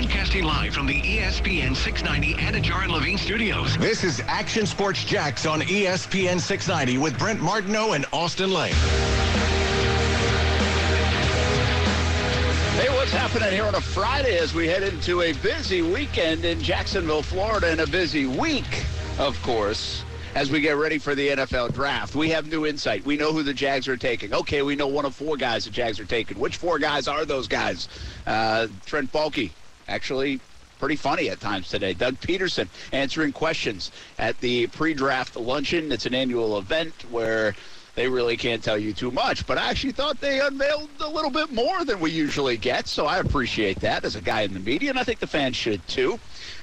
Broadcasting live from the ESPN 690 Anajar and Levine studios. This is Action Sports Jax on ESPN 690 with Brent Martineau and Austin Lane. Hey, what's happening here on a Friday as we head into a busy weekend in Jacksonville, Florida, and a busy week, of course, as we get ready for the NFL draft. We have new insight. We know who the Jags are taking. Okay, we know one of four guys the Jags are taking. Which four guys are those guys? Uh, Trent Baalke, actually pretty funny at times today. Doug Pederson answering questions at the pre-draft luncheon. It's an annual event where they really can't tell you too much. But I actually thought they unveiled a little bit more than we usually get, so I appreciate that as a guy in the media, and I think the fans should too.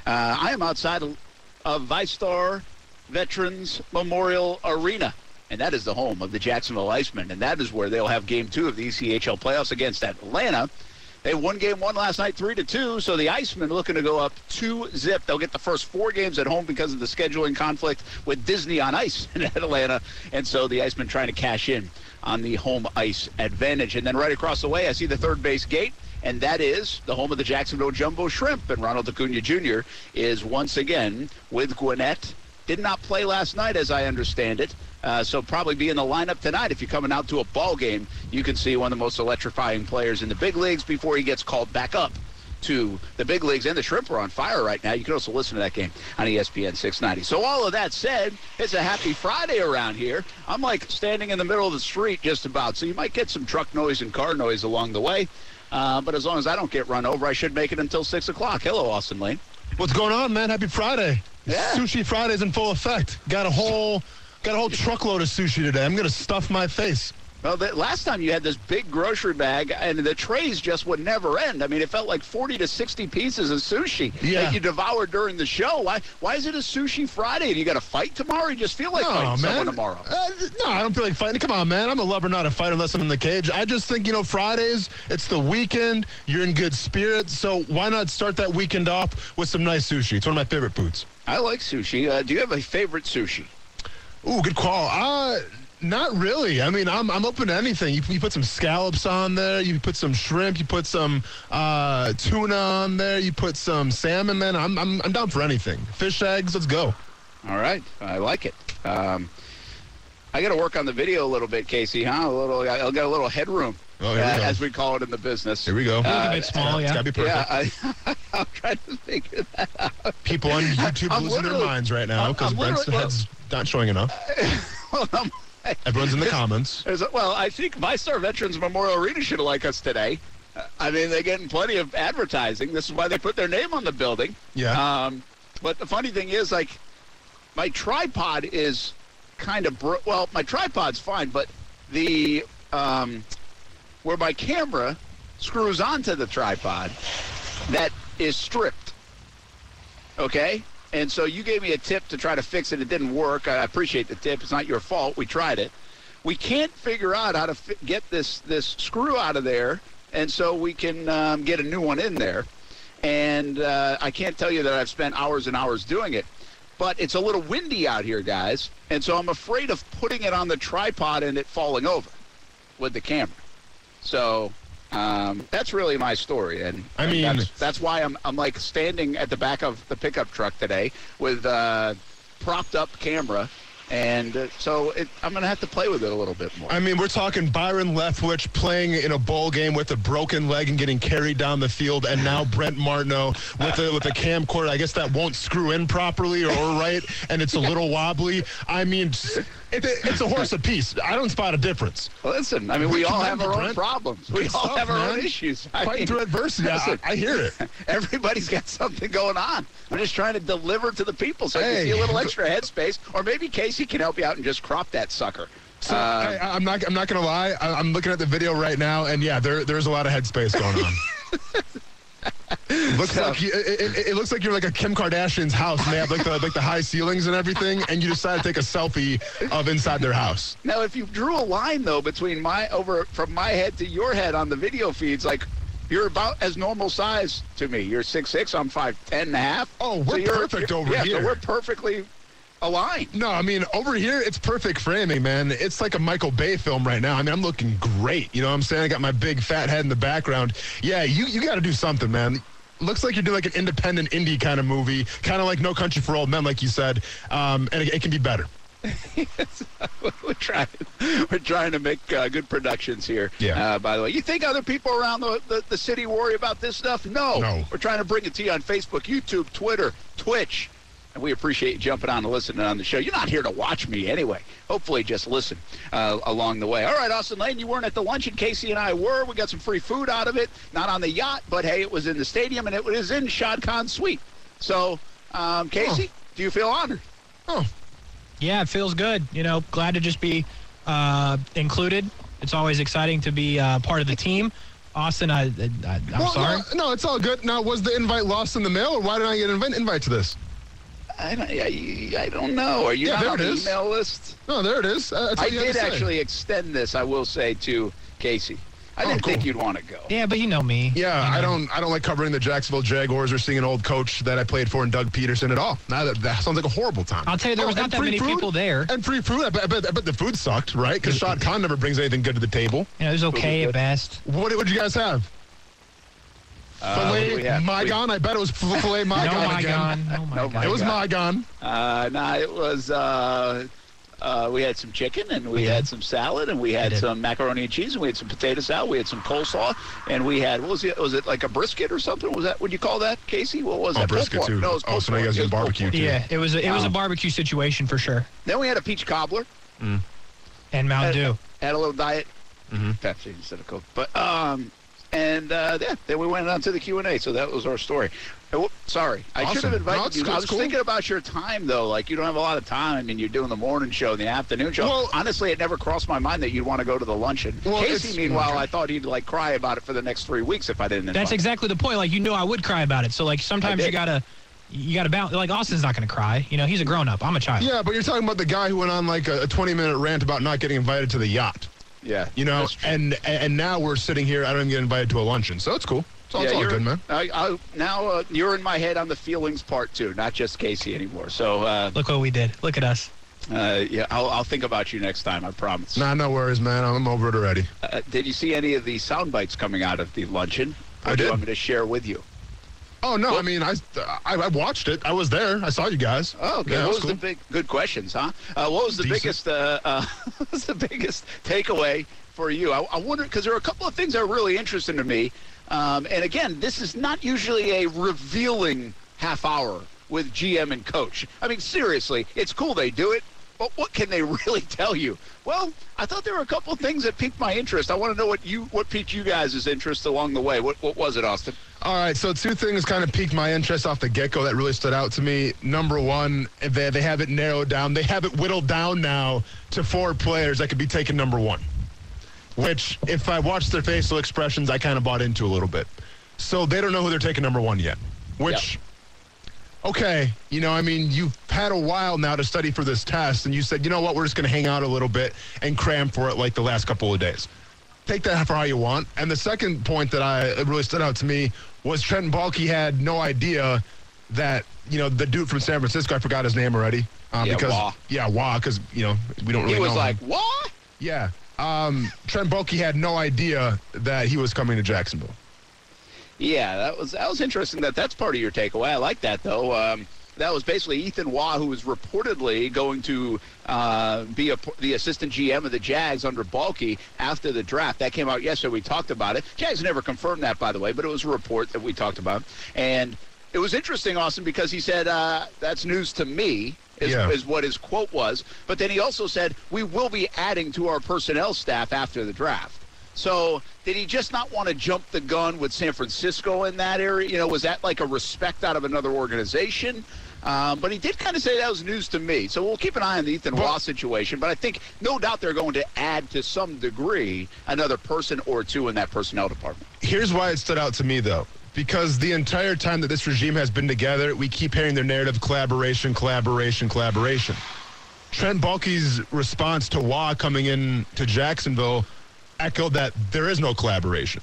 Uh, I am outside of, of VyStar Veterans Memorial Arena. And that is the home of the Jacksonville Icemen. And that is where they'll have game two of the ECHL playoffs against Atlanta. They won game one last night, three to two. So the Icemen looking to go up two zip. They'll get the first four games at home because of the scheduling conflict with Disney on ice in Atlanta, and so the Icemen trying to cash in on the home ice advantage. And then right across the way, I see the third base gate. And that is the home of the Jacksonville Jumbo Shrimp. And Ronald Acuna Jr. is once again with Gwinnett. Did not play last night, as I understand it. Uh, so probably be in the lineup tonight. If you're coming out to a ball game, you can see one of the most electrifying players in the big leagues before he gets called back up to the big leagues. And the Shrimp are on fire right now. You can also listen to that game on ESPN 690. So all of that said, it's a happy Friday around here. I'm like standing in the middle of the street just about. So you might get some truck noise and car noise along the way. Uh, but as long as I don't get run over, I should make it until 6 o'clock. Hello, Austin Lane. What's going on, man? Happy Friday. Yeah. Sushi Friday's in full effect. Got a whole got a whole truckload of sushi today. I'm gonna stuff my face. Well, the, last time you had this big grocery bag, and the trays just would never end. I mean, it felt like 40 to 60 pieces of sushi Yeah. that you devoured during the show. Why Why is it a Sushi Friday? And you got to fight tomorrow? You just feel like No, fighting someone man. tomorrow? Uh, no, I don't feel like fighting. Come on, man. I'm a lover, not a fighter unless I'm in the cage. I just think, you know, Fridays, it's the weekend. You're in good spirits. So why not start that weekend off with some nice sushi? It's one of my favorite foods. I like sushi. Uh, do you have a favorite sushi? Ooh, good call. Uh, not really. I mean, I'm, I'm open to anything. You, you put some scallops on there. You put some shrimp. You put some uh, tuna on there. You put some salmon, man. I'm, I'm, I'm down for anything. Fish eggs, let's go. All right, I like it. Um, I got to work on the video a little bit, Casey. Huh? A little. I'll get a little headroom, Oh, here we uh, go. as we call it in the business. Here we go. Uh, a bit small, It's yeah. got to be perfect. Yeah, I, I'm trying to figure that out. People on YouTube I'm losing their minds right now because Brent's literally- head's not showing enough. Well, I'm- Everyone's in the comments. There's a, well, I think VyStar Veterans Memorial Arena should like us today. Uh, I mean, they're getting plenty of advertising. This is why they put their name on the building. Yeah. Um, but the funny thing is, like, my tripod is kind of bro- well, my tripod's fine, but the um, where my camera screws onto the tripod, that is stripped. Okay. And so you gave me a tip to try to fix it. It didn't work. I appreciate the tip. It's not your fault. We tried it. We can't figure out how to fi- get this this screw out of there, and so we can um, get a new one in there. And uh, I can't tell you that I've spent hours and hours doing it, but it's a little windy out here, guys, and so I'm afraid of putting it on the tripod and it falling over with the camera. So um, that's really my story, and I and mean- that's, that's why I'm I'm like standing at the back of the pickup truck today with uh, propped up camera, and uh, so it, I'm gonna have to play with it a little bit more. I mean, we're talking Byron Leftwich playing in a bowl game with a broken leg and getting carried down the field, and now Brent Martineau with a with a camcorder. I guess that won't screw in properly or, or right, and it's a little wobbly. I mean, it, it's a horse apiece. I don't spot a difference. Listen, I mean, we We all have our own Brent. problems. We all have our own issues. I Fighting mean, through adversity. I, listen, I hear it. Everybody's got something going on. I'm just trying to deliver to the people so I can see a little extra headspace, or maybe Casey can help you out and just crop that sucker. So Uh, I, I'm not. I'm not gonna lie. I, I'm looking at the video right now, and yeah, there there's a lot of headspace going on. looks So- like you, it, it, it looks like you're like a Kim Kardashian's house, and they have like the like the high ceilings and everything, and you decide to take a selfie of inside their house. Now, if you drew a line though between my over from my head to your head on the video feeds, like you're about as normal size to me. You're six six. I'm five ten and a half. Oh, we're you're- perfect over yeah, here. So we're perfectly aligned. No, I mean over here it's perfect framing, man. It's like a Michael Bay film right now. I mean, I'm looking great. You know what I'm saying? I got my big fat head in the background. Yeah, you you got to do something, man. looks like you're doing like an independent indie kind of movie, kind of like No Country for Old Men, like you said, um, and it, it can be better. we're trying. We're trying to make uh, good productions here. Yeah. Uh, by the way, you think other people around the, the, the city worry about this stuff? No. No. We're trying to bring it to you on Facebook, YouTube, Twitter, Twitch, and we appreciate you jumping on and listening on the show. You're not here to watch me anyway. Hopefully, just listen uh, along the way. All right, Austin Lane, you weren't at the luncheon. Casey and I were. We got some free food out of it. Not on the yacht, but hey, it was in the stadium and it was in Shad Khan's suite. So, um, Casey, do you feel honored? Oh, Yeah, it feels good. You know, glad to just be uh, included. It's always exciting to be uh, part of the team. Austin, I, I, I'm well, sorry. No, no, it's all good. Now, was the invite lost in the mail, or why didn't I get an invite, invite to this? I don't, I, I don't know. Are you Yeah, there on it the is. email list? No, there it is. Uh, that's I did to say. actually extend this, I will say, to Casey. I Oh, didn't cool. think you'd want to go. Yeah, but you know me. Yeah, You I don't. I don't like covering the Jacksonville Jaguars or seeing an old coach that I played for in Doug Pederson at all. Now that, that sounds like a horrible time. I'll tell you, there was Oh, not that many food? people there. And free food. I bet, I bet, I bet the food sucked, right? Because Shad Khan never brings anything good to the table. You know, it was okay good. at best. What would you guys have? Uh, what Filet we have? We- Mygon. I bet it was f- filet No, Mygon my again. God. No, my No, God. my It was God. Mygon. Uh, nah, it was. Uh, uh, we had some chicken and we We had some salad and we had some macaroni and cheese and we had some potato salad. We had some coleslaw and we had what was it? Was it like a brisket or something? Was that what you call that, Casey? What was Oh, that? Brisket, too. No, it was Oh, pulled so now you guys did barbecue, too. Yeah, it was a, it was a Um, barbecue situation for sure. Then we had a peach cobbler. And Mountain Dew. had a little diet Pepsi instead of Coke. But um, and uh, yeah, then we went on to the Q and A. So that was our story. Whoop, sorry, I should have invited No, you. cool, I was cool. thinking about your time though. Like you don't have a lot of time, and you're doing the morning show and the afternoon show. Well- Honestly, it never crossed my mind that you'd want to go to the luncheon. Well, Casey, meanwhile, I thought he'd like cry about it for the next three weeks if I didn't. That's invite him. exactly the point. Like you know, I would cry about it. So like sometimes you gotta, you gotta bounce. Like Austin's not gonna cry. You know, he's a grown up. I'm a child. Yeah, but you're talking about the guy who went on like a 20 minute rant about not getting invited to the yacht. Yeah, You know, and and now we're sitting here. I don't even get invited to a luncheon, so it's cool. It's all, it's all you're- good, man. I, I, now uh, you're in my head on the feelings part too, not just Casey anymore. So uh, Look what we did. Look at us. uh, yeah, I'll, I'll think about you next time. I promise. Nah, no worries, man. I'm over it already. Uh, did you see any of the sound bites coming out of the luncheon? Or I do you did. want me to share with you? Oh no, I mean, I, I I watched it. I was there. I saw you guys. Oh, okay. Yeah, what was was cool. the big good questions, huh? Uh, what was the Decent. biggest uh, uh, what was the biggest takeaway for you? I, I wonder because there are a couple of things that are really interesting to me. Um, and again, this is not usually a revealing half hour with GM and coach. I mean, seriously, it's cool they do it. But what can they really tell you? Well, I thought there were a couple of things that piqued my interest. I want to know what you what piqued you guys' interest along the way. What what was it, Austin? All right, so two things kind of piqued my interest off the get go that really stood out to me. Number one, they, they have it narrowed down. They have it whittled down now to four players that could be taken number one, which, if I watched their facial expressions, I kind of bought into a little bit. So they don't know who they're taking number one yet, which, okay, you know, I mean, you've had a while now to study for this test, and you said, you know what, we're just going to hang out a little bit and cram for it like the last couple of days take that for how you want. And the second point that I it really stood out to me was Trent Baalke had no idea that you know the dude from San Francisco. I forgot his name already. Um, Yeah, because Waugh. yeah, Waugh, because you know we don't really He was know. like, him. "What?" yeah. Um, Trent Baalke had no idea that he was coming to Jacksonville. Yeah, that was that was interesting. That that's part of your takeaway. I like that though. Um, that was basically Ethan Waugh, who was reportedly going to uh, be a, the assistant GM of the Jags under Baalke after the draft. That came out yesterday. We talked about it. Jags never confirmed that, by the way, but it was a report that we talked about. And it was interesting, Austin, because he said uh, that's news to me. Is, Yeah. is what his quote was. But then he also said, we will be adding to our personnel staff after the draft. So did he just not want to jump the gun with San Francisco in that area? You know, was that like a respect out of another organization? Um, but he did kind of say that was news to me. So we'll keep an eye on the Ethan Waugh situation. But I think no doubt they're going to add to some degree another person or two in that personnel department. Here's why it stood out to me, though. Because the entire time that this regime has been together, we keep hearing their narrative collaboration, collaboration, collaboration. Trent Baalke's response to Waugh coming in to Jacksonville echoed that there is no collaboration.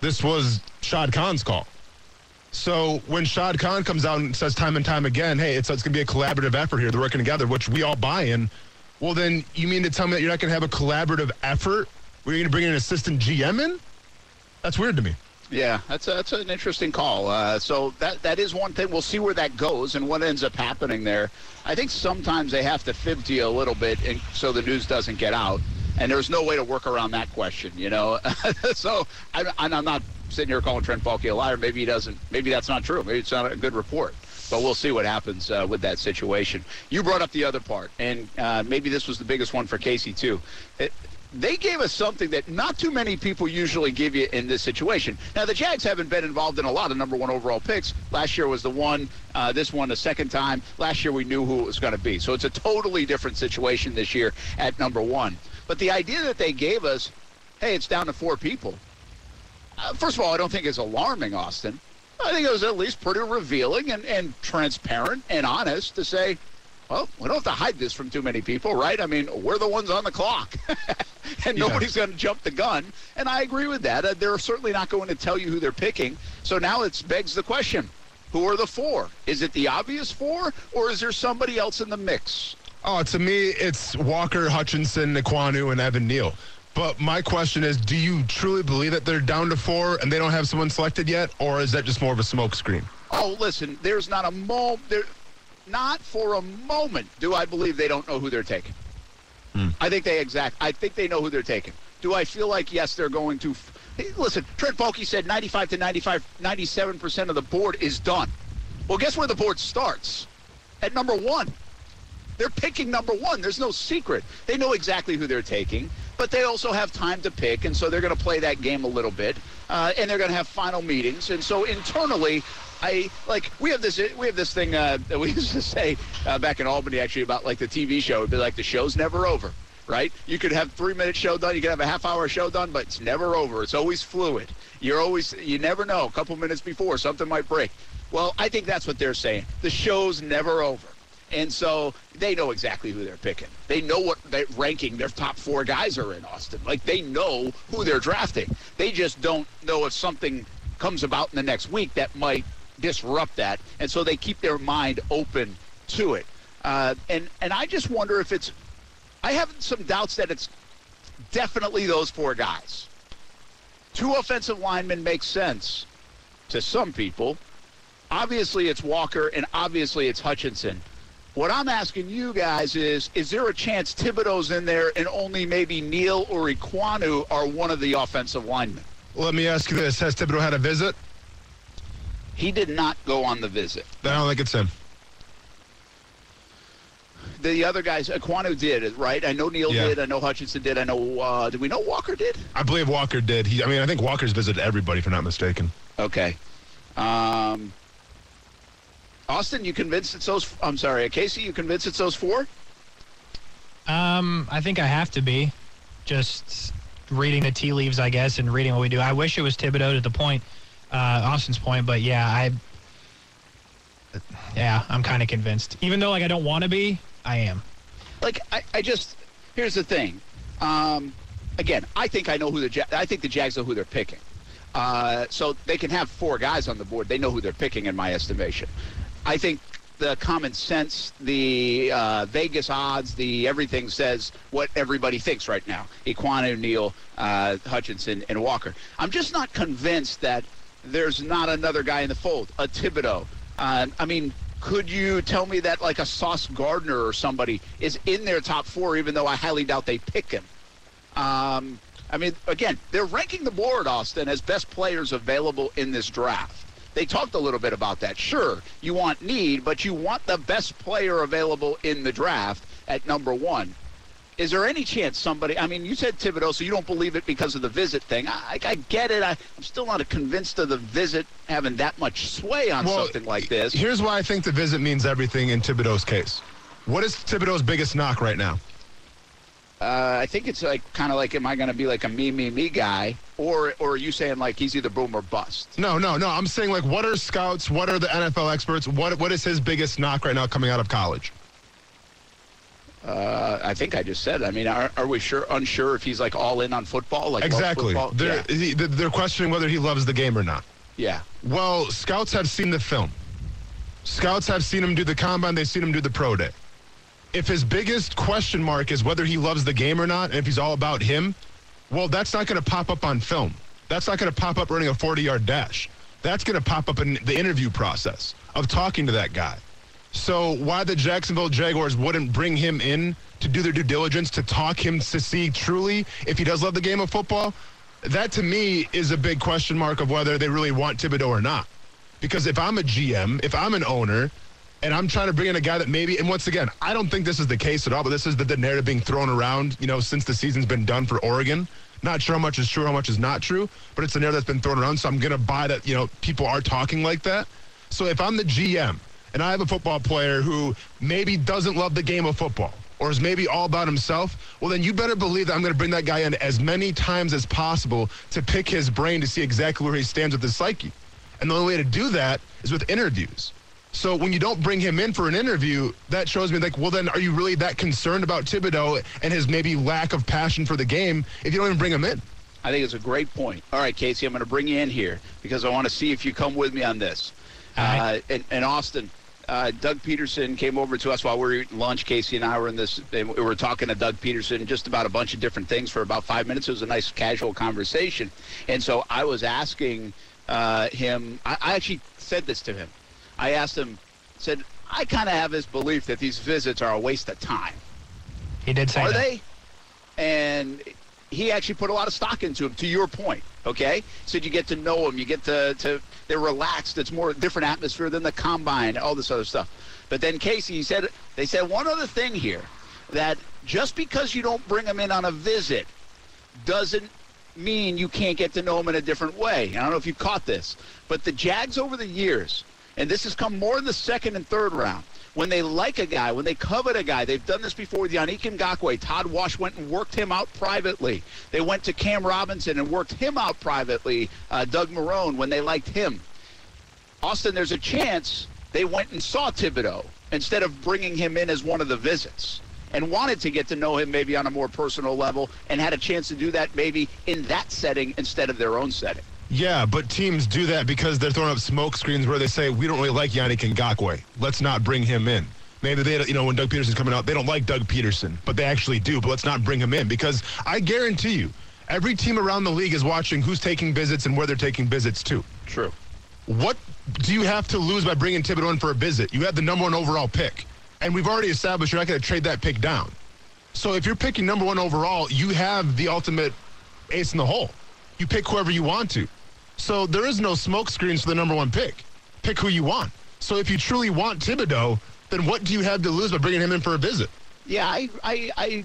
This was Shad Khan's call. So when Shad Khan comes out and says time and time again, hey, it's, it's going to be a collaborative effort here, they're working together, which we all buy in, well, then you mean to tell me that you're not going to have a collaborative effort where you're going to bring an assistant GM in? That's weird to me. Yeah, that's a, that's an interesting call. Uh, so that that is one thing. We'll see where that goes and what ends up happening there. I think sometimes they have to fib to you a little bit, and so the news doesn't get out. And there's no way to work around that question, you know. so I, I'm not sitting here calling Trent Baalke a liar. Maybe he doesn't. Maybe that's not true. Maybe it's not a good report. But we'll see what happens uh, with that situation. You brought up the other part, and uh, maybe this was the biggest one for Casey too. It, they gave us something that not too many people usually give you in this situation. Now, the Jags haven't been involved in a lot of number one overall picks. Last year was the one, uh, this one a second time. Last year we knew who it was going to be. So it's a totally different situation this year at number one. But the idea that they gave us, hey, it's down to four people. Uh, first of all, I don't think it's alarming, Austin. I think it was at least pretty revealing and, and transparent and honest to say, well, we don't have to hide this from too many people, right? I mean, we're the ones on the clock, and Yeah. nobody's going to jump the gun. And I agree with that. Uh, they're certainly not going to tell you who they're picking. So now it begs the question: Who are the four? Is it the obvious four, or is there somebody else in the mix? Oh, to me, it's Walker, Hutchinson, Ekwonu, and Evan Neal. But my question is, do you truly believe that they're down to four and they don't have someone selected yet, or is that just more of a smokescreen? Oh, listen, there's not a mo there not for a moment do I believe they don't know who they're taking. Hmm. I think they exact I think they know who they're taking. Do I feel like yes they're going to hey, listen, Trent Baalke said 95 to 95 97% of the board is done. Well, guess where the board starts? At number 1. They're picking number one. There's no secret. They know exactly who they're taking, but they also have time to pick, and so they're going to play that game a little bit, uh, and they're going to have final meetings. And so internally, I like we have this we have this thing uh, that we used to say uh, back in Albany actually about like the TV show. It'd be like the show's never over. Right? You could have three minute show done. You could have a half hour show done, but it's never over. It's always fluid. You're always you never know. A couple minutes before something might break. Well, I think that's what they're saying. The show's never over. And so they know exactly who they're picking. They know what ranking their top four guys are in Austin. Like they know who they're drafting. They just don't know if something comes about in the next week that might disrupt that. And so they keep their mind open to it. Uh, and and I just wonder if it's. I have some doubts that it's definitely those four guys. Two offensive linemen make sense to some people. Obviously, it's Walker, and obviously, it's Hutchinson. What I'm asking you guys is, is there a chance Thibodeaux's in there and only maybe Neal or Ekwonu are one of the offensive linemen? Let me ask you this: Has Thibodeaux had a visit? He did not go on the visit. Then I don't think it's him. The other guys, Ekwonu did, right? I know Neal Yeah. did. I know Hutchinson did. I know, uh, did we know Walker did? I believe Walker did. He, I mean, I think Walker's visited everybody, if I'm not mistaken. Okay. Um, Austin, you convinced it's those, I'm sorry, Casey, you convinced it's those four? Um, I think I have to be. Just reading the tea leaves, I guess, and reading what we do. I wish it was Thibodeaux to the point, uh, Austin's point, but yeah, I, yeah, I'm kind of convinced. Even though like I don't want to be, I am. like I, I just here's the thing. Um, again, I think I know who the Ja- I think the Jags know who they're picking. Uh, so they can have four guys on the board. They know who they're picking, in my estimation. I think the common sense, the uh, Vegas odds, the everything says what everybody thinks right now. Ekwonu, Neal, uh, Hutchinson, and Walker. I'm just not convinced that there's not another guy in the fold. A Thibodeaux. Uh, I mean, could you tell me that like a Sauce Gardner or somebody is in their top four, even though I highly doubt they pick him? Um, I mean, again, they're ranking the board, Austin, as best players available in this draft. They talked a little bit about that. Sure, you want need, but you want the best player available in the draft at number one. Is there any chance somebody? I mean, you said Thibodeaux, so you don't believe it because of the visit thing. I, I get it. I, I'm still not convinced of the visit having that much sway on something like this. Here's why I think the visit means everything in Thibodeaux's case. What is Thibodeaux's biggest knock right now? Uh, I think it's like kind of like, am I going to be like a me, me, me guy, or or are you saying like he's either boom or bust? No, no, no. I'm saying like, what are scouts? What are the NFL experts? What what is his biggest knock right now coming out of college? Uh, I think I just said. I mean, are, are we sure unsure if he's like all in on football? Like Exactly. football? They're Yeah. he- they're questioning whether he loves the game or not. yeah. Well, scouts have seen the film. Scouts have seen him do the combine. They've seen him do the pro day. If his biggest question mark is whether he loves the game or not, and if he's all about him, well, that's not going to pop up on film. That's not going to pop up running a 40 yard dash. That's going to pop up in the interview process of talking to that guy. So why the Jacksonville Jaguars wouldn't bring him in to do their due diligence to talk him to see truly if he does love the game of football, that to me is a big question mark of whether they really want Thibodeaux or not. Because if I'm a GM, if I'm an owner, and I'm trying to bring in a guy that maybe, and once again, I don't think this is the case at all, but this is the, the narrative being thrown around, you know, since the season's been done for Oregon. Not sure how much is true, how much is not true, but it's a narrative that's been thrown around. So I'm going to buy that, you know, people are talking like that. So if I'm the GM and I have a football player who maybe doesn't love the game of football or is maybe all about himself, well, then you better believe that I'm going to bring that guy in as many times as possible to pick his brain to see exactly where he stands with his psyche. And the only way to do that is with interviews. So when you don't bring him in for an interview, that shows me like, well, then are you really that concerned about Thibodeaux and his maybe lack of passion for the game if you don't even bring him in? I think it's a great point. All right, Casey, I'm going to bring you in here because I want to see if you come with me on this. Uh, and, and Austin, uh, Doug Pederson came over to us while we were eating lunch. Casey and I were in this. We were talking to Doug Pederson just about a bunch of different things for about five minutes. It was a nice casual conversation, and so I was asking uh, him. I, I actually said this to him. I asked him, said, I kind of have this belief that these visits are a waste of time. He did say Are that. they? And he actually put a lot of stock into him. To your point, okay? Said you get to know them, you get to, to they're relaxed. It's more different atmosphere than the combine, all this other stuff. But then Casey, he said they said one other thing here that just because you don't bring them in on a visit doesn't mean you can't get to know them in a different way. I don't know if you caught this, but the Jags over the years, and this has come more in the second and third round, when they like a guy, when they covet a guy, they've done this before with Yannick Ngakoue. Todd Wash went and worked him out privately. They went to Cam Robinson and worked him out privately. Uh, Doug Marrone when they liked him. Austin, there's a chance they went and saw Thibodeaux instead of bringing him in as one of the visits and wanted to get to know him maybe on a more personal level and had a chance to do that maybe in that setting instead of their own setting. Yeah, but teams do that because they're throwing up smoke screens where they say, we don't really like Yannick Ngakoue. Let's not bring him in. Maybe they, you know, when Doug Pederson's coming out, they don't like Doug Pederson, but they actually do. But let's not bring him in because I guarantee you, every team around the league is watching who's taking visits and where they're taking visits to. True. What do you have to lose by bringing Thibodeaux in for a visit? You have the number one overall pick, and we've already established you're not going to trade that pick down. So if you're picking number one overall, you have the ultimate ace in the hole. You pick whoever you want to. So there is no smoke screens for the number one pick. Pick who you want. So if you truly want Thibodeaux, then what do you have to lose by bringing him in for a visit? Yeah, I, I, I,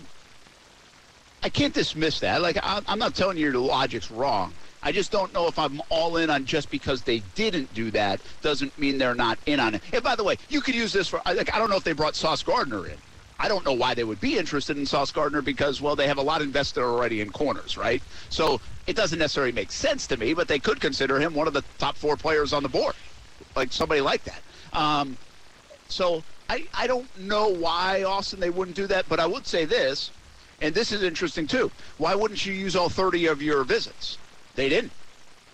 I can't dismiss that. Like, I, I'm not telling you your logic's wrong. I just don't know if I'm all in on just because they didn't do that doesn't mean they're not in on it. And by the way, you could use this for like I don't know if they brought Sauce Gardner in. I don't know why they would be interested in Sauce Gardner because well they have a lot invested already in corners, right? So it doesn't necessarily make sense to me, but they could consider him one of the top four players on the board, like somebody like that. Um, so I, I don't know why Austin they wouldn't do that, but I would say this, and this is interesting too. Why wouldn't you use all 30 of your visits? They didn't.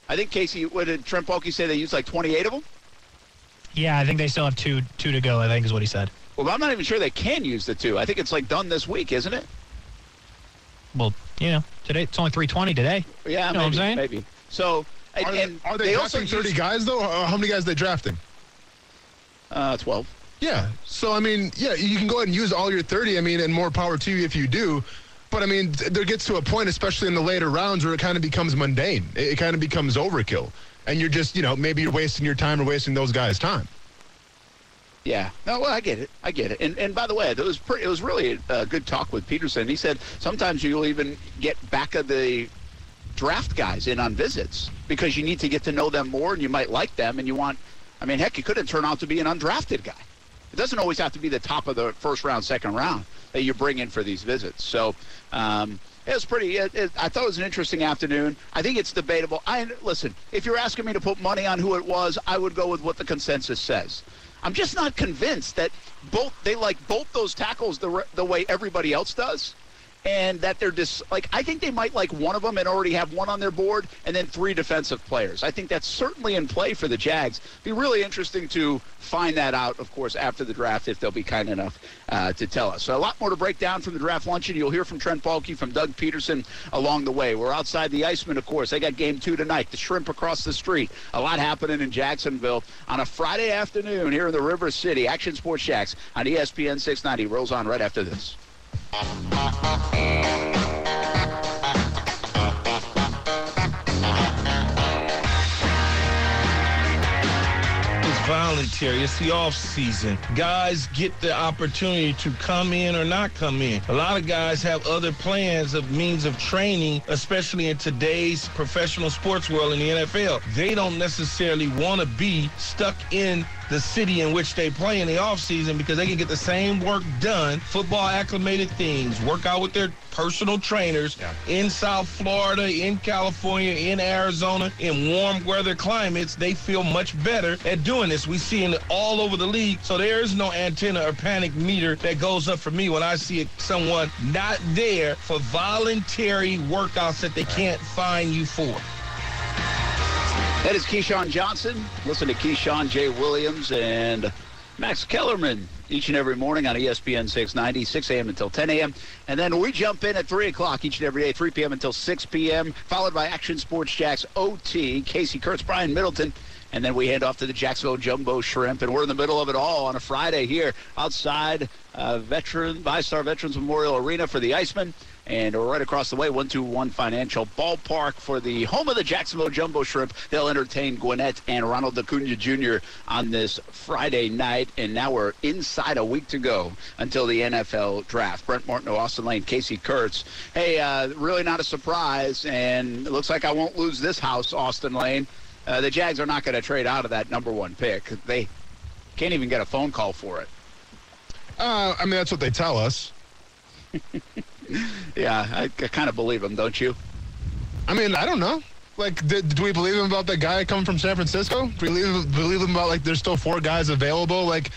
I think Casey, what did Trent Baalke say? They used like 28 of them. Yeah, I think they still have two two to go. I think is what he said. Well, I'm not even sure they can use the two. I think it's like done this week, isn't it? Well, you know, today it's only 320 today. Yeah, You know what I'm saying? maybe. So, and, Are they, and are they, also drafting 30 use, guys, though? Or how many guys are they drafting? Uh, 12. Yeah. So, I mean, yeah, you can go ahead and use all your 30. I mean, and more power to you if you do. But, I mean, there gets to a point, especially in the later rounds, where it kind of becomes mundane. It, it kind of becomes overkill. And you're just, you know, maybe you're wasting your time or wasting those guys' time. Yeah. No, well, I get it. I get it. And and by the way, it was pretty. It was really a good talk with Pederson. He said sometimes you'll even get back of the draft guys in on visits because you need to get to know them more and you might like them and you want. I mean, heck, you could have turned out to be an undrafted guy. It doesn't always have to be the top of the first round, second round that you bring in for these visits. So. Um, it was pretty. It, it, I thought it was an interesting afternoon. I think it's debatable. I listen. If you're asking me to put money on who it was, I would go with what the consensus says. I'm just not convinced that both they like both those tackles the the way everybody else does, and that they're just like I think they might like one of them and already have one on their board, and then three defensive players. I think that's certainly in play for the Jags. Be really interesting to find that out, of course, after the draft if they'll be kind enough uh, to tell us. So a lot more to break down from the draft luncheon. You'll hear from Trent Baalke, from Doug Pederson along the way. We're outside the Icemen, of course. They got game two tonight. The Shrimp across the street. A lot happening in Jacksonville on a Friday afternoon here in the River City. Action Sports Jax on ESPN 690 rolls on right after this. It's voluntary. It's the off season. Guys get the opportunity to come in or not come in. A lot of guys have other plans of means of training, especially in today's professional sports world in the NFL. They don't necessarily want to be stuck in the city in which they play in the offseason because they can get the same work done, football acclimated things, work out with their personal trainers in South Florida, in California, in Arizona, in warm weather climates. They feel much better at doing this. We see it all over the league. So there is no antenna or panic meter that goes up for me when I see someone not there for voluntary workouts that they can't find you for. That is Keyshawn Johnson. Listen to Keyshawn J. Williams and Max Kellerman each and every morning on ESPN 690, 6 a.m. until 10 a.m. And then we jump in at 3 o'clock each and every day, 3 p.m. until 6 p.m., followed by Action Sports Jax OT, Casey Kurtz, Brian Middleton. And then we hand off to the Jacksonville Jumbo Shrimp, and we're in the middle of it all on a Friday here outside uh, Veteran VyStar Veterans Memorial Arena for the Icemen. And right across the way, 121 Financial Ballpark for the home of the Jacksonville Jumbo Shrimp. They'll entertain Gwinnett and Ronald Acuna Jr. on this Friday night. And now we're inside a week to go until the NFL draft. Brent Martineau, Austin Lane, Casey Kurtz. Hey, uh, really not a surprise. And it looks like I won't lose this house, Austin Lane. Uh, the Jags are not going to trade out of that number one pick. They can't even get a phone call for it. Uh, I mean, that's what they tell us. Yeah, I, I kind of believe them, don't you? I mean, I don't know. Like, did, do we believe him about that guy coming from San Francisco? Do we believe, believe him about, like, there's still four guys available? Like,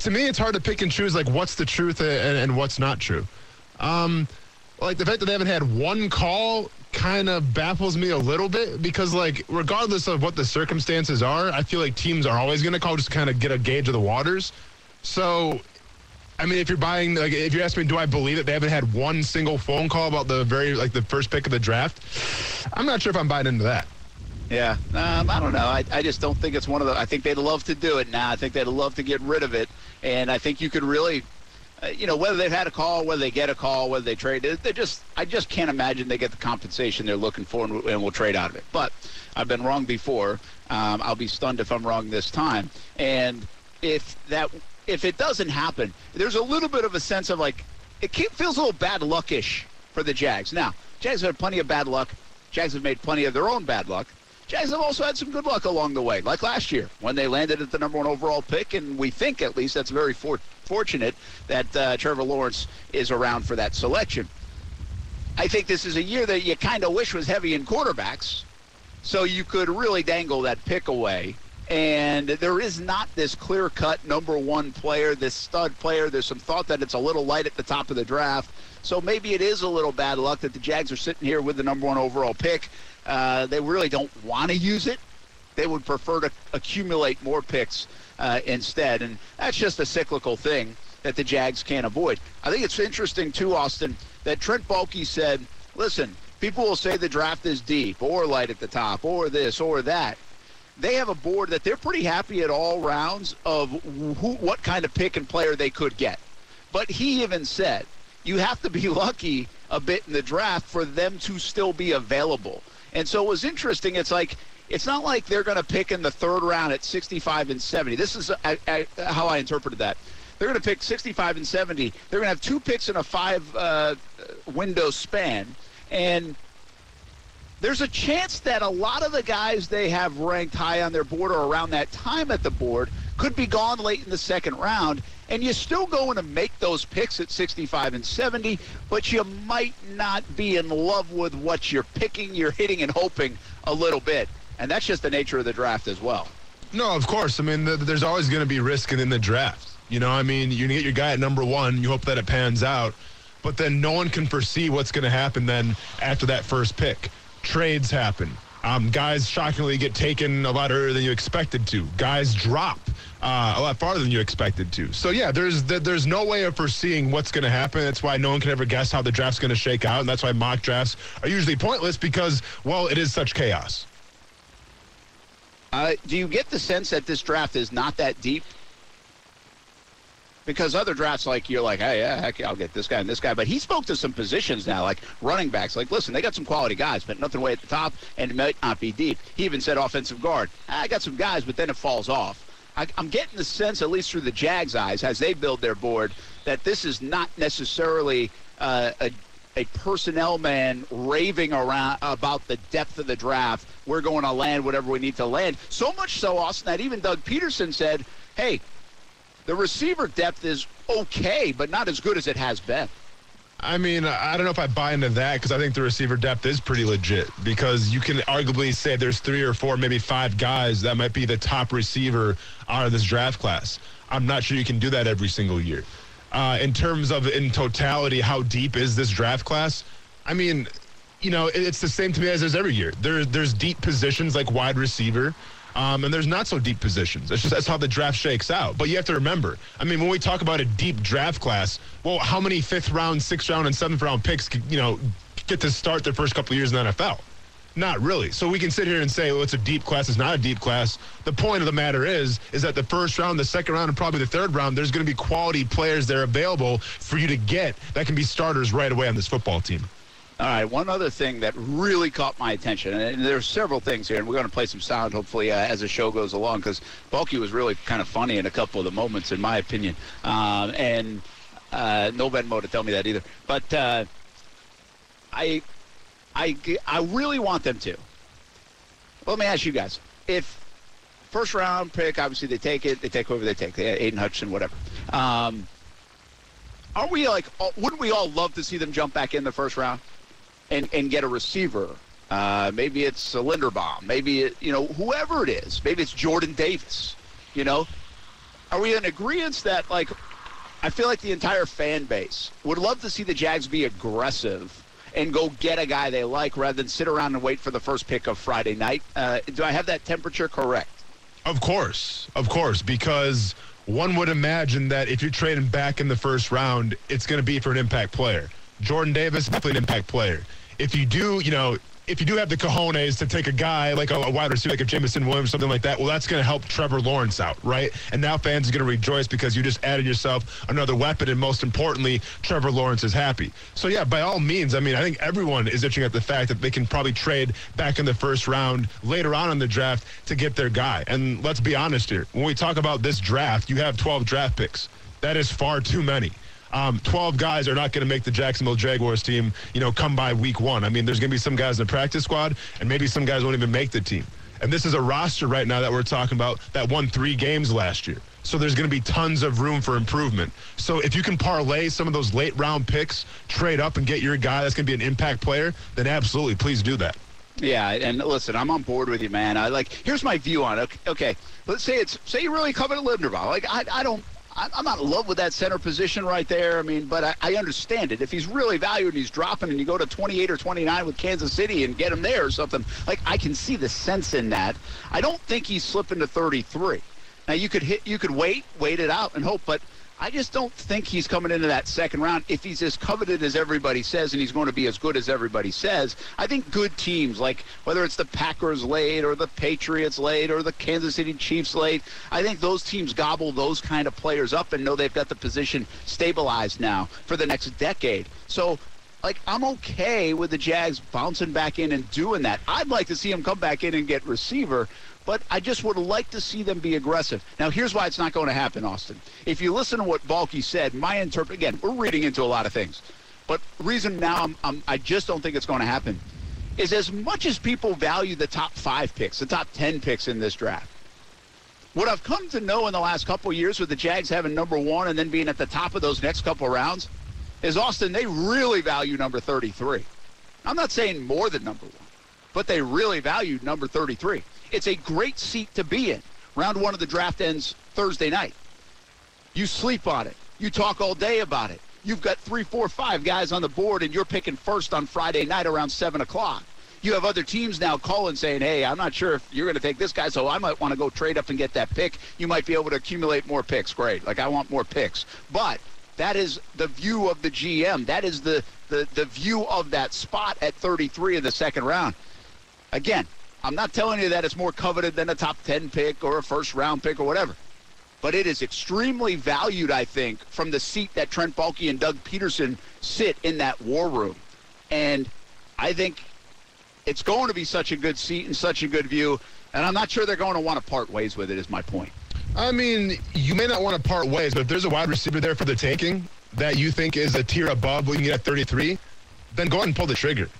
to me, it's hard to pick and choose, like, what's the truth and, and what's not true. Um, like, the fact that they haven't had one call kind of baffles me a little bit because, like, regardless of what the circumstances are, I feel like teams are always going to call just to kind of get a gauge of the waters. So, I mean, if you're buying, like, if you're asking me, do I believe that they haven't had one single phone call about the very, like, the first pick of the draft? I'm not sure if I'm buying into that. Yeah, um, I don't know. I, I just don't think it's one of the. I think they'd love to do it now. I think they'd love to get rid of it, and I think you could really, uh, you know, whether they've had a call, whether they get a call, whether they trade it, they just. I just can't imagine they get the compensation they're looking for and, and will trade out of it. But I've been wrong before. Um, I'll be stunned if I'm wrong this time. And if that, if it doesn't happen, there's a little bit of a sense of like, it feels a little bad luckish for the Jags. Now, Jags have had plenty of bad luck. Jags have made plenty of their own bad luck. Jags have also had some good luck along the way, like last year when they landed at the number one overall pick, and we think at least that's very for- fortunate that uh, Trevor Lawrence is around for that selection. I think this is a year that you kind of wish was heavy in quarterbacks, so you could really dangle that pick away. And there is not this clear-cut number one player, this stud player. There's some thought that it's a little light at the top of the draft. So maybe it is a little bad luck that the Jags are sitting here with the number one overall pick. Uh, they really don't want to use it. They would prefer to accumulate more picks uh, instead. And that's just a cyclical thing that the Jags can't avoid. I think it's interesting, too, Austin, that Trent Baalke said, listen, people will say the draft is deep or light at the top or this or that. They have a board that they're pretty happy at all rounds of who, what kind of pick and player they could get. But he even said, you have to be lucky a bit in the draft for them to still be available. And so it was interesting. It's like it's not like they're going to pick in the third round at 65 and 70. This is how I interpreted that. They're going to pick 65 and 70. They're going to have two picks in a five uh, window span, and there's a chance that a lot of the guys they have ranked high on their board or around that time at the board could be gone late in the second round and you're still going to make those picks at 65 and 70, but you might not be in love with what you're picking, you're hitting and hoping a little bit. And that's just the nature of the draft as well. No, of course. I mean, th- there's always going to be risk in the draft. You know, I mean, you get your guy at number one, you hope that it pans out. but then no one can foresee what's going to happen then after that first pick. Trades happen. Um, guys shockingly get taken a lot earlier than you expected to. Guys drop uh, a lot farther than you expected to. So yeah, there's there's no way of foreseeing what's going to happen. That's why no one can ever guess how the draft's going to shake out, and that's why mock drafts are usually pointless because well, it is such chaos. Uh, do you get the sense that this draft is not that deep? Because other drafts, like you're like, hey, yeah, heck, I'll get this guy and this guy. But he spoke to some positions now, like running backs. Like, listen, they got some quality guys, but nothing way at the top, and it might not be deep. He even said offensive guard. I got some guys, but then it falls off. I, I'm getting the sense, at least through the Jags' eyes, as they build their board, that this is not necessarily uh, a a personnel man raving around about the depth of the draft. We're going to land whatever we need to land. So much so, Austin, that even Doug Pederson said, hey, the receiver depth is okay, but not as good as it has been. I mean, I don't know if I buy into that because I think the receiver depth is pretty legit because you can arguably say there's three or four, maybe five guys that might be the top receiver out of this draft class. I'm not sure you can do that every single year. Uh, in terms of in totality, how deep is this draft class? I mean, you know, it's the same to me as there's every year. There, there's deep positions like wide receiver. Um, and there's not so deep positions. That's just that's how the draft shakes out. But you have to remember, I mean, when we talk about a deep draft class, well, how many fifth round, sixth round, and seventh round picks, you know, get to start their first couple years in the NFL? Not really. So we can sit here and say, well, it's a deep class. It's not a deep class. The point of the matter is, is that the first round, the second round, and probably the third round, there's going to be quality players there available for you to get that can be starters right away on this football team. All right, one other thing that really caught my attention, and there's several things here, and we're going to play some sound hopefully uh, as the show goes along, because Baalke was really kind of funny in a couple of the moments, in my opinion. Um, and uh, no Venmo to tell me that either. But uh, I, I, I really want them to. Let me ask you guys: If first round pick, obviously they take it, they take whoever they take, they, Aidan Hutchinson, whatever. Um, are we like? Wouldn't we all love to see them jump back in the first round? And, and get a receiver. Uh, maybe it's a Linderbaum. Maybe, it, you know, whoever it is. Maybe it's Jordan Davis. You know, are we in agreement that, like, I feel like the entire fan base would love to see the Jags be aggressive and go get a guy they like rather than sit around and wait for the first pick of Friday night. Uh, do I have that temperature correct? Of course, of course, because one would imagine that if you're trading back in the first round, it's going to be for an impact player. Jordan Davis, definitely an impact player. If you do, you know, if you do have the cojones to take a guy like a, a wide receiver, like a Jameson Williams, something like that, well, that's going to help Trevor Lawrence out, right? And now fans are going to rejoice because you just added yourself another weapon, and most importantly, Trevor Lawrence is happy. So yeah, by all means, I mean, I think everyone is itching at the fact that they can probably trade back in the first round later on in the draft to get their guy. And let's be honest here, when we talk about this draft, you have 12 draft picks. That is far too many um, 12 guys are not going to make the Jacksonville Jaguars team, you know, come by week one. I mean, there's going to be some guys in the practice squad, and maybe some guys won't even make the team. And this is a roster right now that we're talking about that won three games last year. So there's going to be tons of room for improvement. So if you can parlay some of those late round picks, trade up and get your guy that's going to be an impact player, then absolutely, please do that. Yeah, and listen, I'm on board with you, man. I like. Here's my view on it. Okay, okay let's say it's say you really covet Linderbaum. Like I, I don't I'm not in love with that center position right there. I mean, but I, I, understand it. If he's really valued and he's dropping and you go to 28 or 29 with Kansas City and get him there or something, like I can see the sense in that. I don't think he's slipping to 33. Now you could hit, you could wait, wait it out and hope, but I just don't think he's coming into that second round if he's as coveted as everybody says and he's going to be as good as everybody says. I think good teams, like whether it's the Packers late or the Patriots late or the Kansas City Chiefs late, I think those teams gobble those kind of players up and know they've got the position stabilized now for the next decade. So like I'm okay with the Jags bouncing back in and doing that. I'd like to see them come back in and get receiver, but I just would like to see them be aggressive. Now, here's why it's not going to happen, Austin. If you listen to what Baalke said, my interpret again, we're reading into a lot of things, but reason now I'm, I'm, I just don't think it's going to happen is as much as people value the top five picks, the top ten picks in this draft. What I've come to know in the last couple years with the Jags having number one and then being at the top of those next couple rounds is Austin, they really value number 33. I'm not saying more than number one, but they really value number 33. It's a great seat to be in. Round one of the draft ends Thursday night. You sleep on it. You talk all day about it. you've got three, four, five guys on the board, and you're picking first on Friday night around 7 o'clock. You have other teams now calling saying, hey, I'm not sure if you're going to take this guy, so I might want to go trade up and get that pick. You might be able to accumulate more picks. Great. Like, I want more picks. But that is the view of the GM. That is the, the, the view of that spot at 33 in the second round. Again, I'm not telling you that it's more coveted than a top 10 pick or a first round pick or whatever. But it is extremely valued, I think, from the seat that Trent Baalke and Doug Pederson sit in that war room. And I think it's going to be such a good seat and such a good view. And I'm not sure they're going to want to part ways with it, is my point. I mean, you may not want to part ways, but if there's a wide receiver there for the taking that you think is a tier above what you can get at 33, then go ahead and pull the trigger.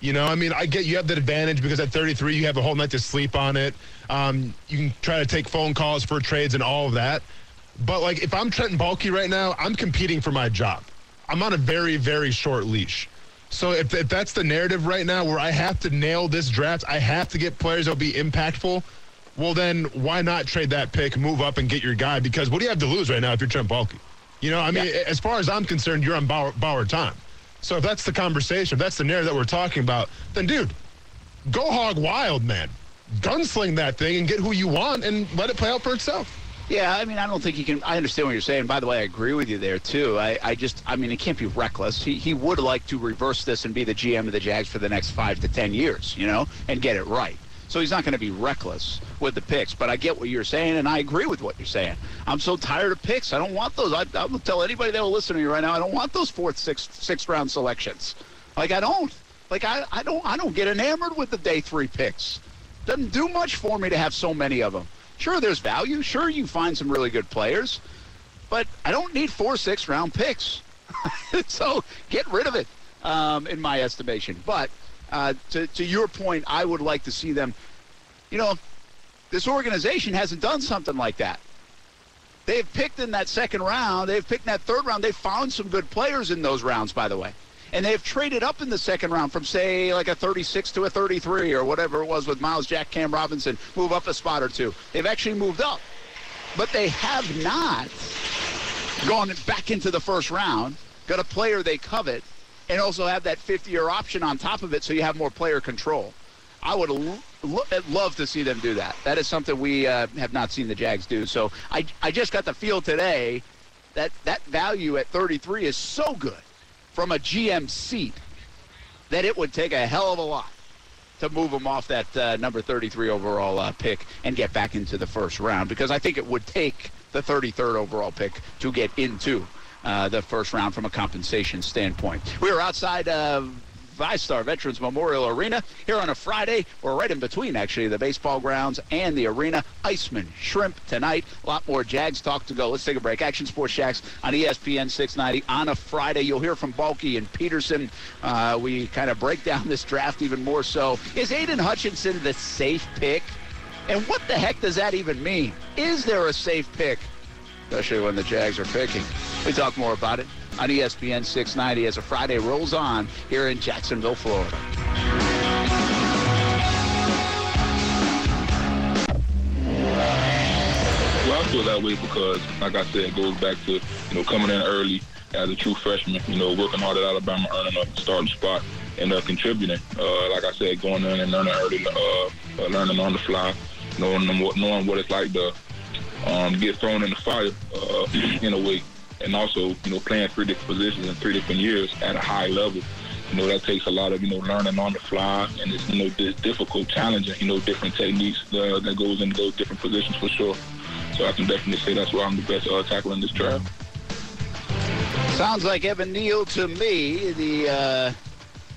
You know, I mean, I get you have the advantage because at 33 you have a whole night to sleep on it. Um, you can try to take phone calls for trades and all of that. But like, if I'm Trenton Baalke right now, I'm competing for my job. I'm on a very, very short leash. So if, if that's the narrative right now, where I have to nail this draft, I have to get players that'll be impactful. Well, then why not trade that pick, move up, and get your guy? Because what do you have to lose right now if you're Trent Baalke? You know, I mean, yeah. as far as I'm concerned, you're on Bauer, Bauer time. So if that's the conversation, if that's the narrative that we're talking about, then dude, go hog wild, man. Gunsling that thing and get who you want and let it play out for itself. Yeah, I mean, I don't think you can. I understand what you're saying. By the way, I agree with you there too. I, I just, I mean, it can't be reckless. He, he would like to reverse this and be the GM of the Jags for the next five to ten years, you know, and get it right. So he's not going to be reckless with the picks. But I get what you're saying, and I agree with what you're saying. I'm so tired of picks. I don't want those. I, I will tell anybody that will listen to me right now. I don't want those fourth, sixth, sixth round selections. Like I don't. Like I, I don't. I don't get enamored with the day three picks. Doesn't do much for me to have so many of them. Sure, there's value. Sure, you find some really good players, but I don't need four, six round picks. so get rid of it, um, in my estimation. But uh, to, to your point, I would like to see them. You know, this organization hasn't done something like that. They've picked in that second round. They've picked in that third round. They've found some good players in those rounds, by the way. And they've traded up in the second round from, say, like a 36 to a 33 or whatever it was with Myles Jack, Cam Robinson, move up a spot or two. They've actually moved up. But they have not gone back into the first round, got a player they covet, and also have that 50-year option on top of it so you have more player control. I would lo- love to see them do that. That is something we uh, have not seen the Jags do. So I, I just got the feel today that that value at 33 is so good from a GM seat that it would take a hell of a lot to move him off that uh, number 33 overall uh, pick and get back into the first round because I think it would take the 33rd overall pick to get into uh, the first round from a compensation standpoint. We were outside of VyStar Veterans Memorial Arena here on a Friday. We're right in between, actually, the baseball grounds and the arena. Icemen Shrimp tonight. A lot more Jags talk to go. Let's take a break. Action Sports Jax on ESPN 690 on a Friday. You'll hear from Baalke and Pederson. Uh, we kind of break down this draft even more so. Is Aidan Hutchinson the safe pick? And what the heck does that even mean? Is there a safe pick? Especially when the Jags are picking. We talk more about it on ESPN 690 as a Friday rolls on here in Jacksonville, Florida. Well, I feel that way because, like I said, it goes back to, you know, coming in early as a true freshman, you know, working hard at Alabama, earning a starting spot and uh, contributing. Uh, like I said, going in and learning early, uh, uh learning on the fly, knowing, knowing what it's like to um, get thrown in the fire uh, in a way and also, you know, playing three different positions in three different years at a high level. You know, that takes a lot of, you know, learning on the fly, and it's, you know, difficult, challenging, you know, different techniques uh, that goes into those different positions for sure. So I can definitely say that's why I'm the best uh, tackler in this draft. Sounds like Evan Neal to me, the uh,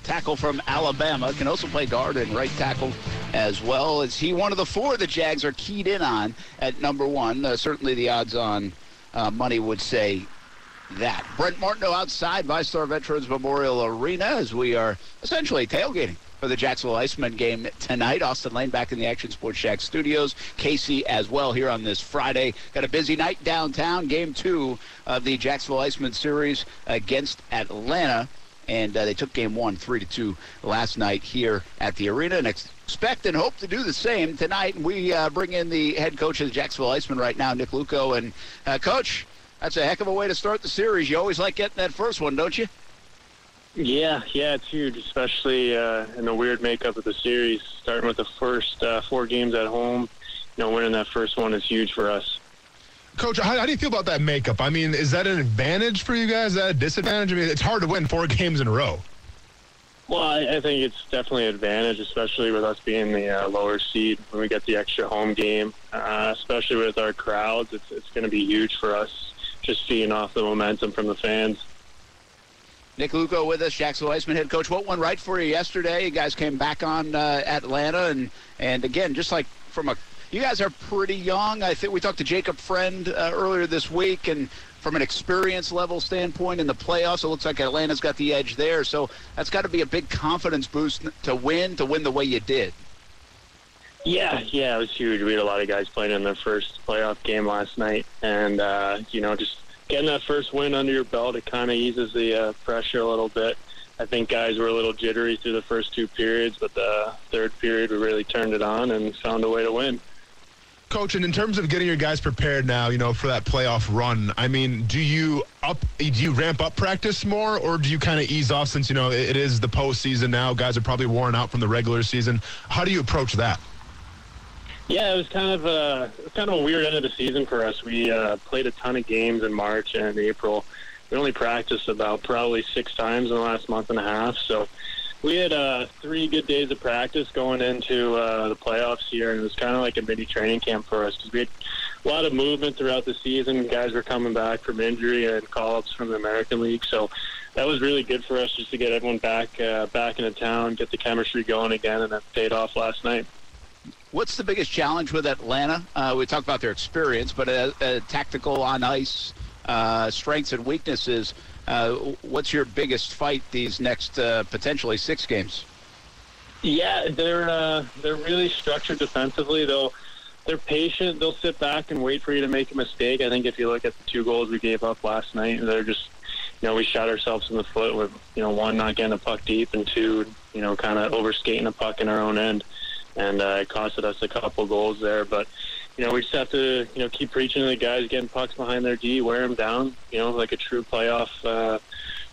tackle from Alabama, can also play guard and right tackle as well. Is he one of the four the Jags are keyed in on at number one? Uh, certainly the odds on uh, money would say that. Brent Martineau outside VyStar Veterans Memorial Arena as we are essentially tailgating for the Jacksonville Icemen game tonight. Austin Lane back in the Action Sports Jax studios. Casey as well here on this Friday. Got a busy night downtown. Game two of the Jacksonville Icemen series against Atlanta. And uh, they took game one, three to two last night here at the arena. And expect and hope to do the same tonight. And we uh, bring in the head coach of the Jacksonville Icemen right now, Nick Luukko. And uh, coach, That's a heck of a way to start the series. You always like getting that first one, don't you? Yeah, yeah, it's huge, especially uh, in the weird makeup of the series. Starting with the first uh, four games at home, you know, winning that first one is huge for us. Coach, how, how, do you feel about that makeup? I mean, is that an advantage for you guys? Is that a disadvantage? I mean, it's hard to win four games in a row. Well, I, I think it's definitely an advantage, especially with us being the uh, lower seed when we get the extra home game. Uh, especially with our crowds, it's it's going to be huge for us, just feeding off the momentum from the fans. Nick Luukko with us, Jacksonville Icemen head coach. What went right for you yesterday? You guys came back on uh, Atlanta, and and again, just like from a, you guys are pretty young. I think we talked to Jacob Friend uh, earlier this week, and from an experience level standpoint in the playoffs, it looks like Atlanta's got the edge there. So that's got to be a big confidence boost to win, to win the way you did. Yeah, yeah, it was huge. We had a lot of guys playing in their first playoff game last night, and uh, you know, just getting that first win under your belt, it kind of eases the uh, pressure a little bit. I think guys were a little jittery through the first two periods, but the third period we really turned it on and found a way to win. Coach, and in terms of getting your guys prepared now, you know, for that playoff run, I mean, do you up, do you ramp up practice more, or do you kind of ease off since you know it is the postseason now? Guys are probably worn out from the regular season. How do you approach that? Yeah, it was kind of a kind of a weird end of the season for us. We uh, played a ton of games in March and April. We only practiced about probably six times in the last month and a half. So we had uh, three good days of practice going into uh, the playoffs here, and it was kind of like a mini training camp for us because we had a lot of movement throughout the season. Guys were coming back from injury and call-ups from the American League, so that was really good for us just to get everyone back uh, back into town, get the chemistry going again, and that paid off last night. What's the biggest challenge with Atlanta? Uh, we talked about their experience, but uh, uh, tactical on ice, uh, strengths and weaknesses. Uh, what's your biggest fight these next uh, potentially six games? Yeah, they're uh, they're really structured defensively. They'll they're patient. They'll sit back and wait for you to make a mistake. I think if you look at the two goals we gave up last night, they're just you know we shot ourselves in the foot with you know one not getting a puck deep and two you know kind of overskating a puck in our own end and uh, it costed us a couple goals there. But you know, we just have to you know keep preaching to the guys, getting pucks behind their D, wear them down. You know, like a true playoff, uh,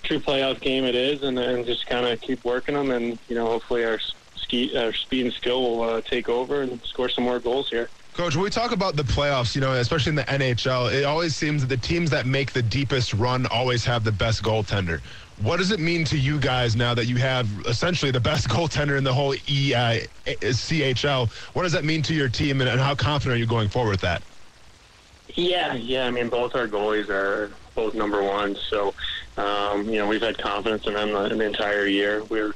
true playoff game it is, and then just kind of keep working them, and you know, hopefully our ski, our speed and skill will uh, take over and score some more goals here. Coach, when we talk about the playoffs, you know, especially in the NHL, it always seems that the teams that make the deepest run always have the best goaltender. What does it mean to you guys now that you have essentially the best goaltender in the whole e, CHL? What does that mean to your team, and, and how confident are you going forward with that? Yeah, yeah. I mean, both our goalies are both number one, so um, you know we've had confidence in them the, the entire year. We're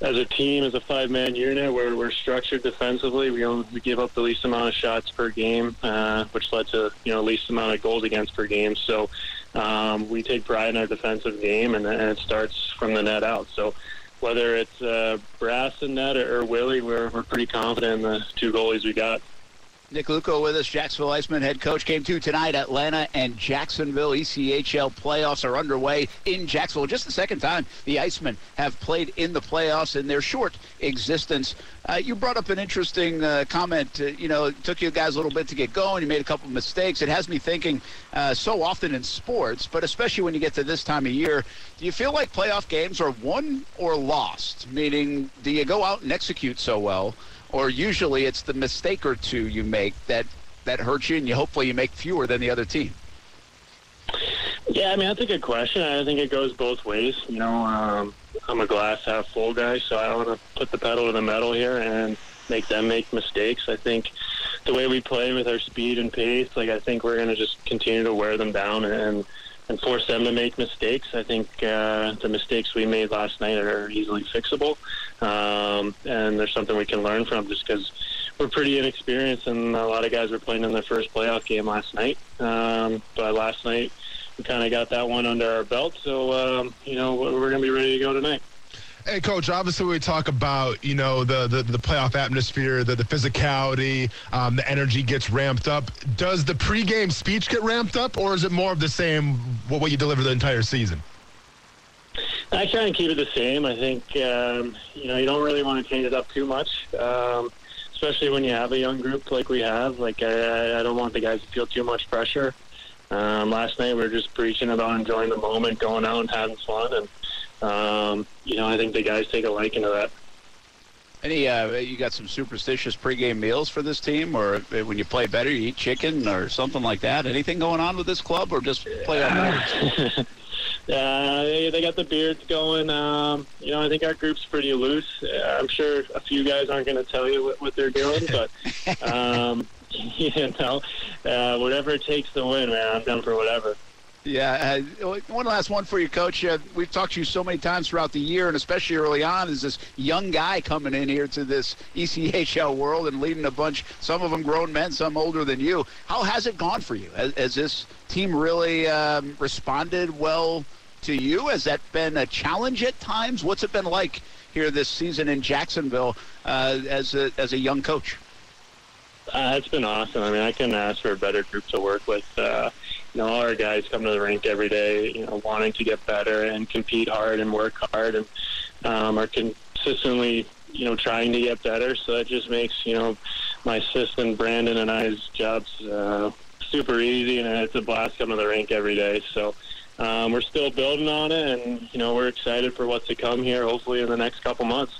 as a team, as a five-man unit, we're, we're structured defensively. We only, we give up the least amount of shots per game, uh, which led to you know least amount of goals against per game. So um, we take pride in our defensive game, and, and it starts from the net out. So whether it's uh, Brass and net or, or Willie, we're, we're pretty confident in the two goalies we got. Nick Luukko with us, Jacksonville Icemen head coach. Game two tonight. Atlanta and Jacksonville ECHL playoffs are underway in Jacksonville. Just the second time the Icemen have played in the playoffs in their short existence. Uh, you brought up an interesting uh, comment. Uh, you know, it took you guys a little bit to get going. You made a couple of mistakes. It has me thinking uh, so often in sports, but especially when you get to this time of year, do you feel like playoff games are won or lost? Meaning, do you go out and execute so well? Or usually it's the mistake or two you make that that hurts you, and you hopefully you make fewer than the other team. Yeah, I mean that's a good question. I think it goes both ways. You know, um, I'm a glass half full guy, so I want to put the pedal to the metal here and make them make mistakes. I think the way we play with our speed and pace, like I think we're going to just continue to wear them down and and force them to make mistakes. I think uh, the mistakes we made last night are easily fixable, um, and there's something we can learn from just because we're pretty inexperienced, and a lot of guys were playing in their first playoff game last night. Um, but last night, we kind of got that one under our belt, so um, you know we're going to be ready to go tonight. Hey, coach. Obviously, we talk about you know the the, the playoff atmosphere, the the physicality, um, the energy gets ramped up. Does the pregame speech get ramped up, or is it more of the same what, what you deliver the entire season? I try and keep it the same. I think um, you know you don't really want to change it up too much, um, especially when you have a young group like we have. Like I, I don't want the guys to feel too much pressure. um, last night we were just preaching about enjoying the moment, going out and having fun, and um, you know I think the guys take a liking to that. Any, uh, you got some superstitious pregame meals for this team, or when you play better, you eat chicken or something like that? Anything going on with this club, or just play on uh, Yeah, they, they got the beards going. Um, you know, I think our group's pretty loose. Uh, I'm sure a few guys aren't going to tell you what, what they're doing, but um, you know, uh, whatever it takes to win, man, I'm down for whatever. Yeah. Uh, one last one for you, Coach. Uh, we've talked to you so many times throughout the year, and especially early on, is this young guy coming in here to this ECHL world and leading a bunch, some of them grown men, some older than you. How has it gone for you? Has, has this team really um, responded well to you? Has that been a challenge at times? What's it been like here this season in Jacksonville uh, as, a, as a young coach? Uh, it's been awesome. I mean, I couldn't ask for a better group to work with. You know, all our guys come to the rink every day, you know, wanting to get better and compete hard and work hard and um, are consistently, you know, trying to get better. So that just makes, you know, my assistant Brandon and I's jobs uh, super easy, and it's a blast coming to the rink every day. So um, we're still building on it, and you know, we're excited for what's to come here. Hopefully, in the next couple months.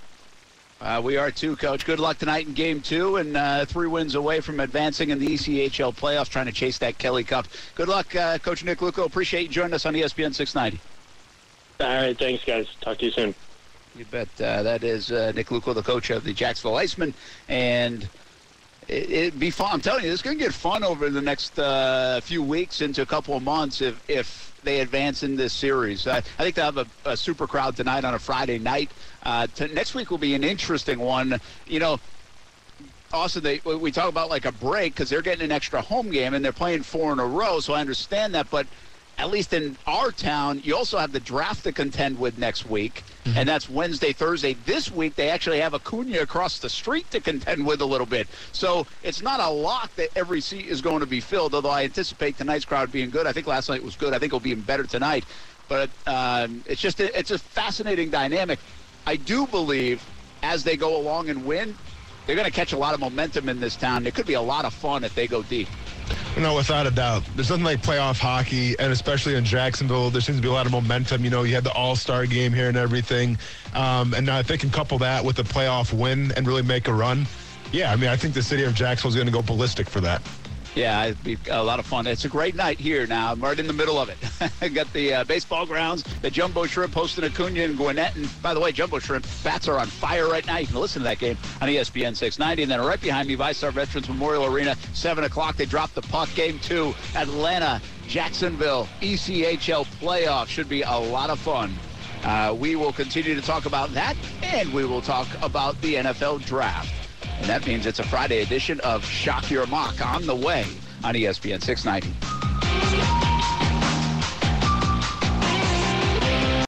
Uh, we are too, Coach. Good luck tonight in Game Two, and uh, three wins away from advancing in the ECHL playoffs, trying to chase that Kelly Cup. Good luck, uh, Coach Nick Luukko. Appreciate you joining us on ESPN 690. All right, thanks, guys. Talk to you soon. You bet. Uh, that is uh, Nick Luukko, the coach of the Jacksonville Icemen, and it, would be fun. I'm telling you, it's going to get fun over the next uh, few weeks into a couple of months if if they advance in this series. I, I think they'll have a, a, super crowd tonight on a Friday night. Uh, to, next week will be an interesting one. You know, also they we talk about like a break because they're getting an extra home game and they're playing four in a row. So I understand that, but at least in our town, you also have the draft to contend with next week, mm-hmm. and that's Wednesday, Thursday. This week, they actually have Acuna across the street to contend with a little bit. So it's not a lock that every seat is going to be filled, although I anticipate tonight's crowd being good. I think last night was good. I think it'll be even better tonight. But um, it's just a, it's a fascinating dynamic. I do believe as they go along and win, they're going to catch a lot of momentum in this town. It could be a lot of fun if they go deep. No, without a doubt. There's nothing like playoff hockey, and especially in Jacksonville, there seems to be a lot of momentum. You know, you had the All Star game here and everything, um, and now if they can couple that with a playoff win and really make a run, yeah, I mean, I think the city of Jacksonville is going to go ballistic for that. Yeah, it'd be a lot of fun. It's a great night here now. I'm right in the middle of it. Got the uh, baseball grounds, the Jumbo Shrimp hosting Acuna and Gwinnett. And by the way, Jumbo Shrimp bats are on fire right now. You can listen to that game on ESPN 690. And then right behind me, VyStar Veterans Memorial Arena, 7 o'clock. They drop the puck. Game two, Atlanta, Jacksonville, ECHL playoff. Should be a lot of fun. Uh, we will continue to talk about that, and we will talk about the NFL draft. And that means it's a Friday edition of Shock Your Mock on the way on ESPN 690.